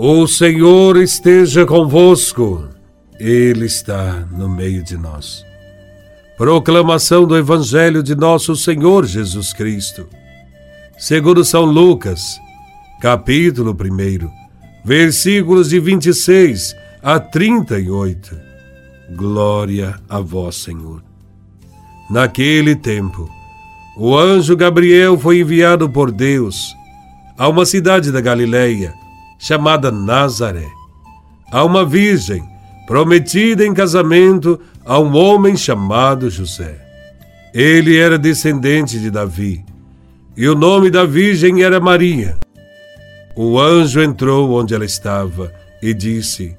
O Senhor esteja convosco, Ele está no meio de nós. Proclamação do Evangelho de Nosso Senhor Jesus Cristo, segundo São Lucas, capítulo 1, versículos de 26 a 38. Glória a Vós, Senhor. Naquele tempo, o anjo Gabriel foi enviado por Deus a uma cidade da Galileia chamada Nazaré, a uma virgem prometida em casamento a um homem chamado José. Ele era descendente de Davi e o nome da virgem era Maria. O anjo entrou onde ela estava e disse: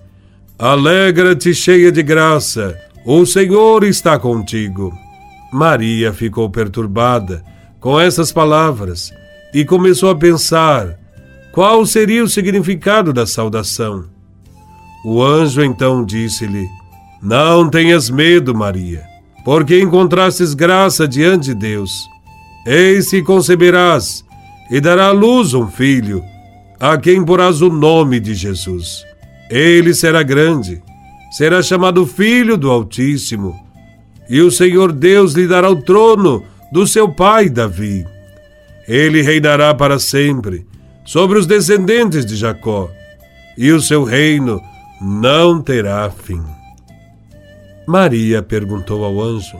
Alegra-te, cheia de graça, o Senhor está contigo. Maria ficou perturbada com essas palavras e começou a pensar qual seria o significado da saudação. O anjo então disse-lhe: Não tenhas medo, Maria, porque encontrastes graça diante de Deus. Eis que conceberás e dará à luz um filho, a quem porás o nome de Jesus. Ele será grande, será chamado Filho do Altíssimo e o Senhor Deus lhe dará o trono do seu pai Davi. Ele reinará para sempre sobre os descendentes de Jacó, e o seu reino não terá fim. Maria perguntou ao anjo: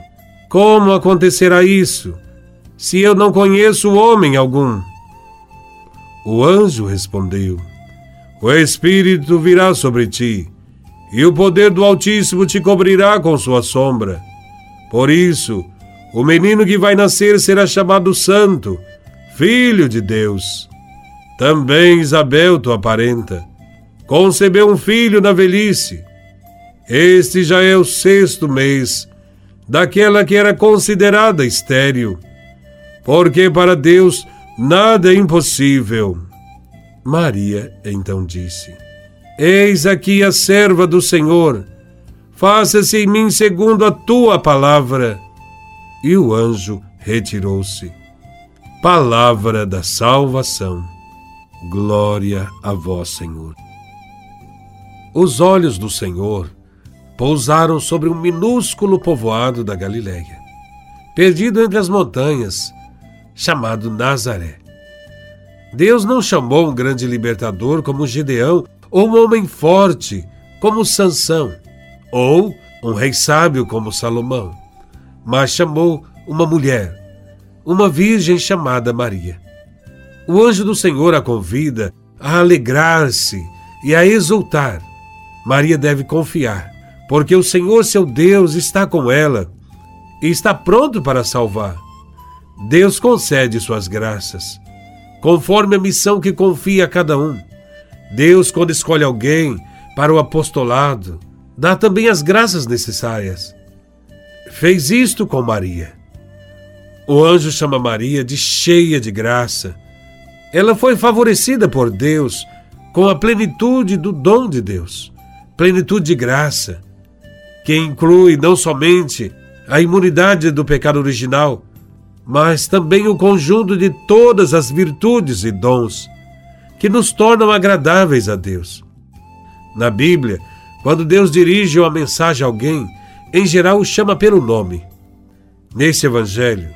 Como acontecerá isso, se eu não conheço homem algum? O anjo respondeu: O Espírito virá sobre ti, e o poder do Altíssimo te cobrirá com sua sombra. Por isso, o menino que vai nascer será chamado Santo, Filho de Deus. Também Isabel, tua parenta, concebeu um filho na velhice. Este já é o sexto mês daquela que era considerada estéril, porque para Deus nada é impossível. Maria então disse: Eis aqui a serva do Senhor faça-se em mim segundo a tua palavra. E o anjo retirou-se. Palavra da salvação. Glória a vós, Senhor. Os olhos do Senhor pousaram sobre um minúsculo povoado da Galiléia, perdido entre as montanhas, chamado Nazaré. Deus não chamou um grande libertador como Gideão ou um homem forte como Sansão ou um rei sábio como Salomão, mas chamou uma mulher, uma virgem chamada Maria. O anjo do Senhor a convida a alegrar-se e a exultar. Maria deve confiar, porque o Senhor, seu Deus, está com ela e está pronto para salvar. Deus concede suas graças, conforme a missão que confia a cada um. Deus, quando escolhe alguém para o apostolado, dá também as graças necessárias. Fez isto com Maria. O anjo chama Maria de cheia de graça. Ela foi favorecida por Deus com a plenitude do dom de Deus, plenitude de graça, que inclui não somente a imunidade do pecado original, mas também o conjunto de todas as virtudes e dons que nos tornam agradáveis a Deus. Na Bíblia, quando Deus dirige uma mensagem a alguém, em geral o chama pelo nome. Nesse evangelho,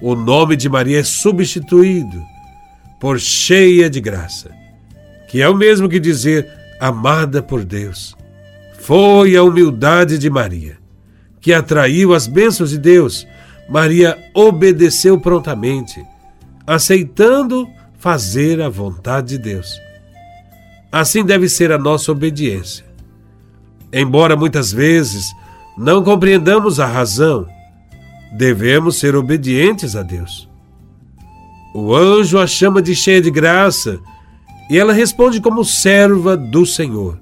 o nome de Maria é substituído por cheia de graça, que é o mesmo que dizer amada por Deus. Foi a humildade de Maria que atraiu as bênçãos de Deus. Maria obedeceu prontamente, aceitando fazer a vontade de Deus. Assim deve ser a nossa obediência. Embora muitas vezes não compreendamos a razão, devemos ser obedientes a Deus. O anjo a chama de cheia de graça e ela responde como serva do Senhor.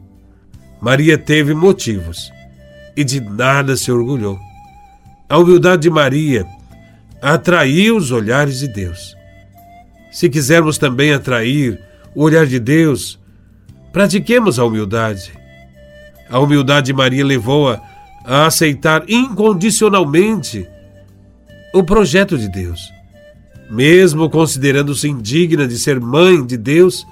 Maria teve motivos e de nada se orgulhou. A humildade de Maria atraiu os olhares de Deus. Se quisermos também atrair o olhar de Deus, pratiquemos a humildade. A humildade de Maria levou-a a aceitar incondicionalmente o projeto de Deus. Mesmo considerando-se indigna de ser mãe de Deus,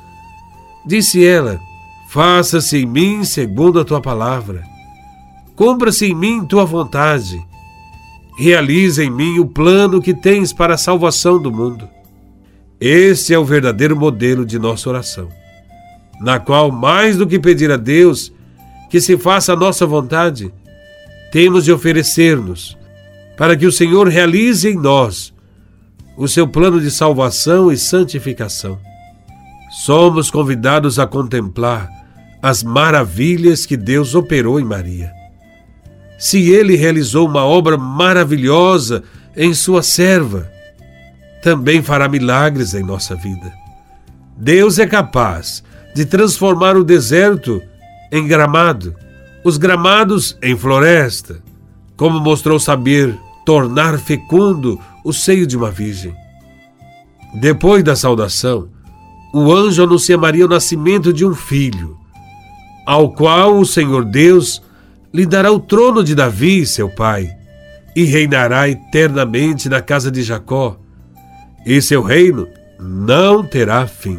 disse ela: Faça-se em mim segundo a tua palavra. Cumpra-se em mim tua vontade. Realize em mim o plano que tens para a salvação do mundo. Este é o verdadeiro modelo de nossa oração, na qual, mais do que pedir a Deus que se faça a nossa vontade, temos de oferecer-nos para que o Senhor realize em nós o seu plano de salvação e santificação. Somos convidados a contemplar as maravilhas que Deus operou em Maria. Se ele realizou uma obra maravilhosa em sua serva, também fará milagres em nossa vida. Deus é capaz de transformar o deserto em gramado, os gramados em floresta, como mostrou saber tornar fecundo o seio de uma virgem. Depois da saudação, o anjo anuncia a Maria o nascimento de um filho, ao qual o Senhor Deus lhe dará o trono de Davi, seu pai, e reinará eternamente na casa de Jacó e seu reino não terá fim.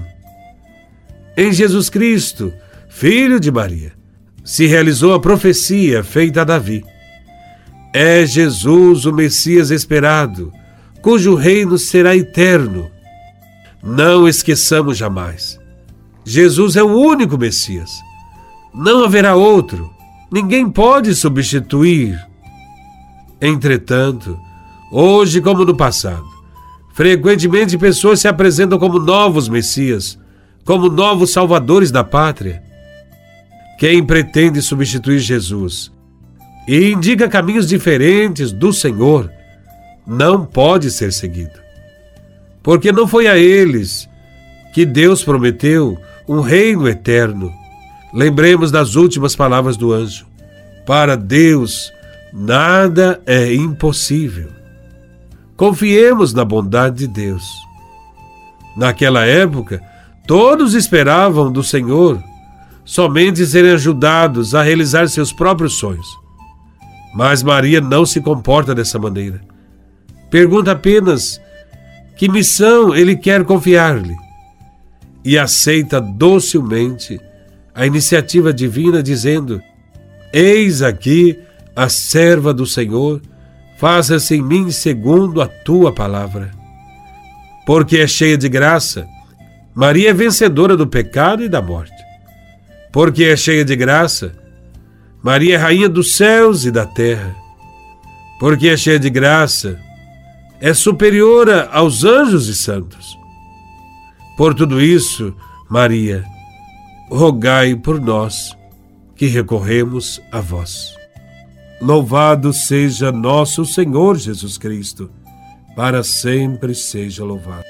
Em Jesus Cristo, filho de Maria, se realizou a profecia feita a Davi. É Jesus o Messias esperado, cujo reino será eterno. Não esqueçamos jamais. Jesus é o único Messias. Não haverá outro. Ninguém pode substituir. Entretanto, hoje como no passado, Frequentemente, pessoas se apresentam como novos Messias, como novos salvadores da pátria. Quem pretende substituir Jesus e indica caminhos diferentes do Senhor, não pode ser seguido. Porque não foi a eles que Deus prometeu um reino eterno. Lembremos das últimas palavras do anjo: Para Deus, nada é impossível. Confiemos na bondade de Deus. Naquela época, todos esperavam do Senhor somente serem ajudados a realizar seus próprios sonhos. Mas Maria não se comporta dessa maneira. Pergunta apenas que missão ele quer confiar-lhe e aceita docilmente a iniciativa divina, dizendo: Eis aqui a serva do Senhor faça-se em mim segundo a tua palavra. Porque é cheia de graça, Maria é vencedora do pecado e da morte. Porque é cheia de graça, Maria é rainha dos céus e da terra. Porque é cheia de graça, é superiora aos anjos e santos. Por tudo isso, Maria, rogai por nós que recorremos a vós. Louvado seja nosso Senhor Jesus Cristo, para sempre seja louvado.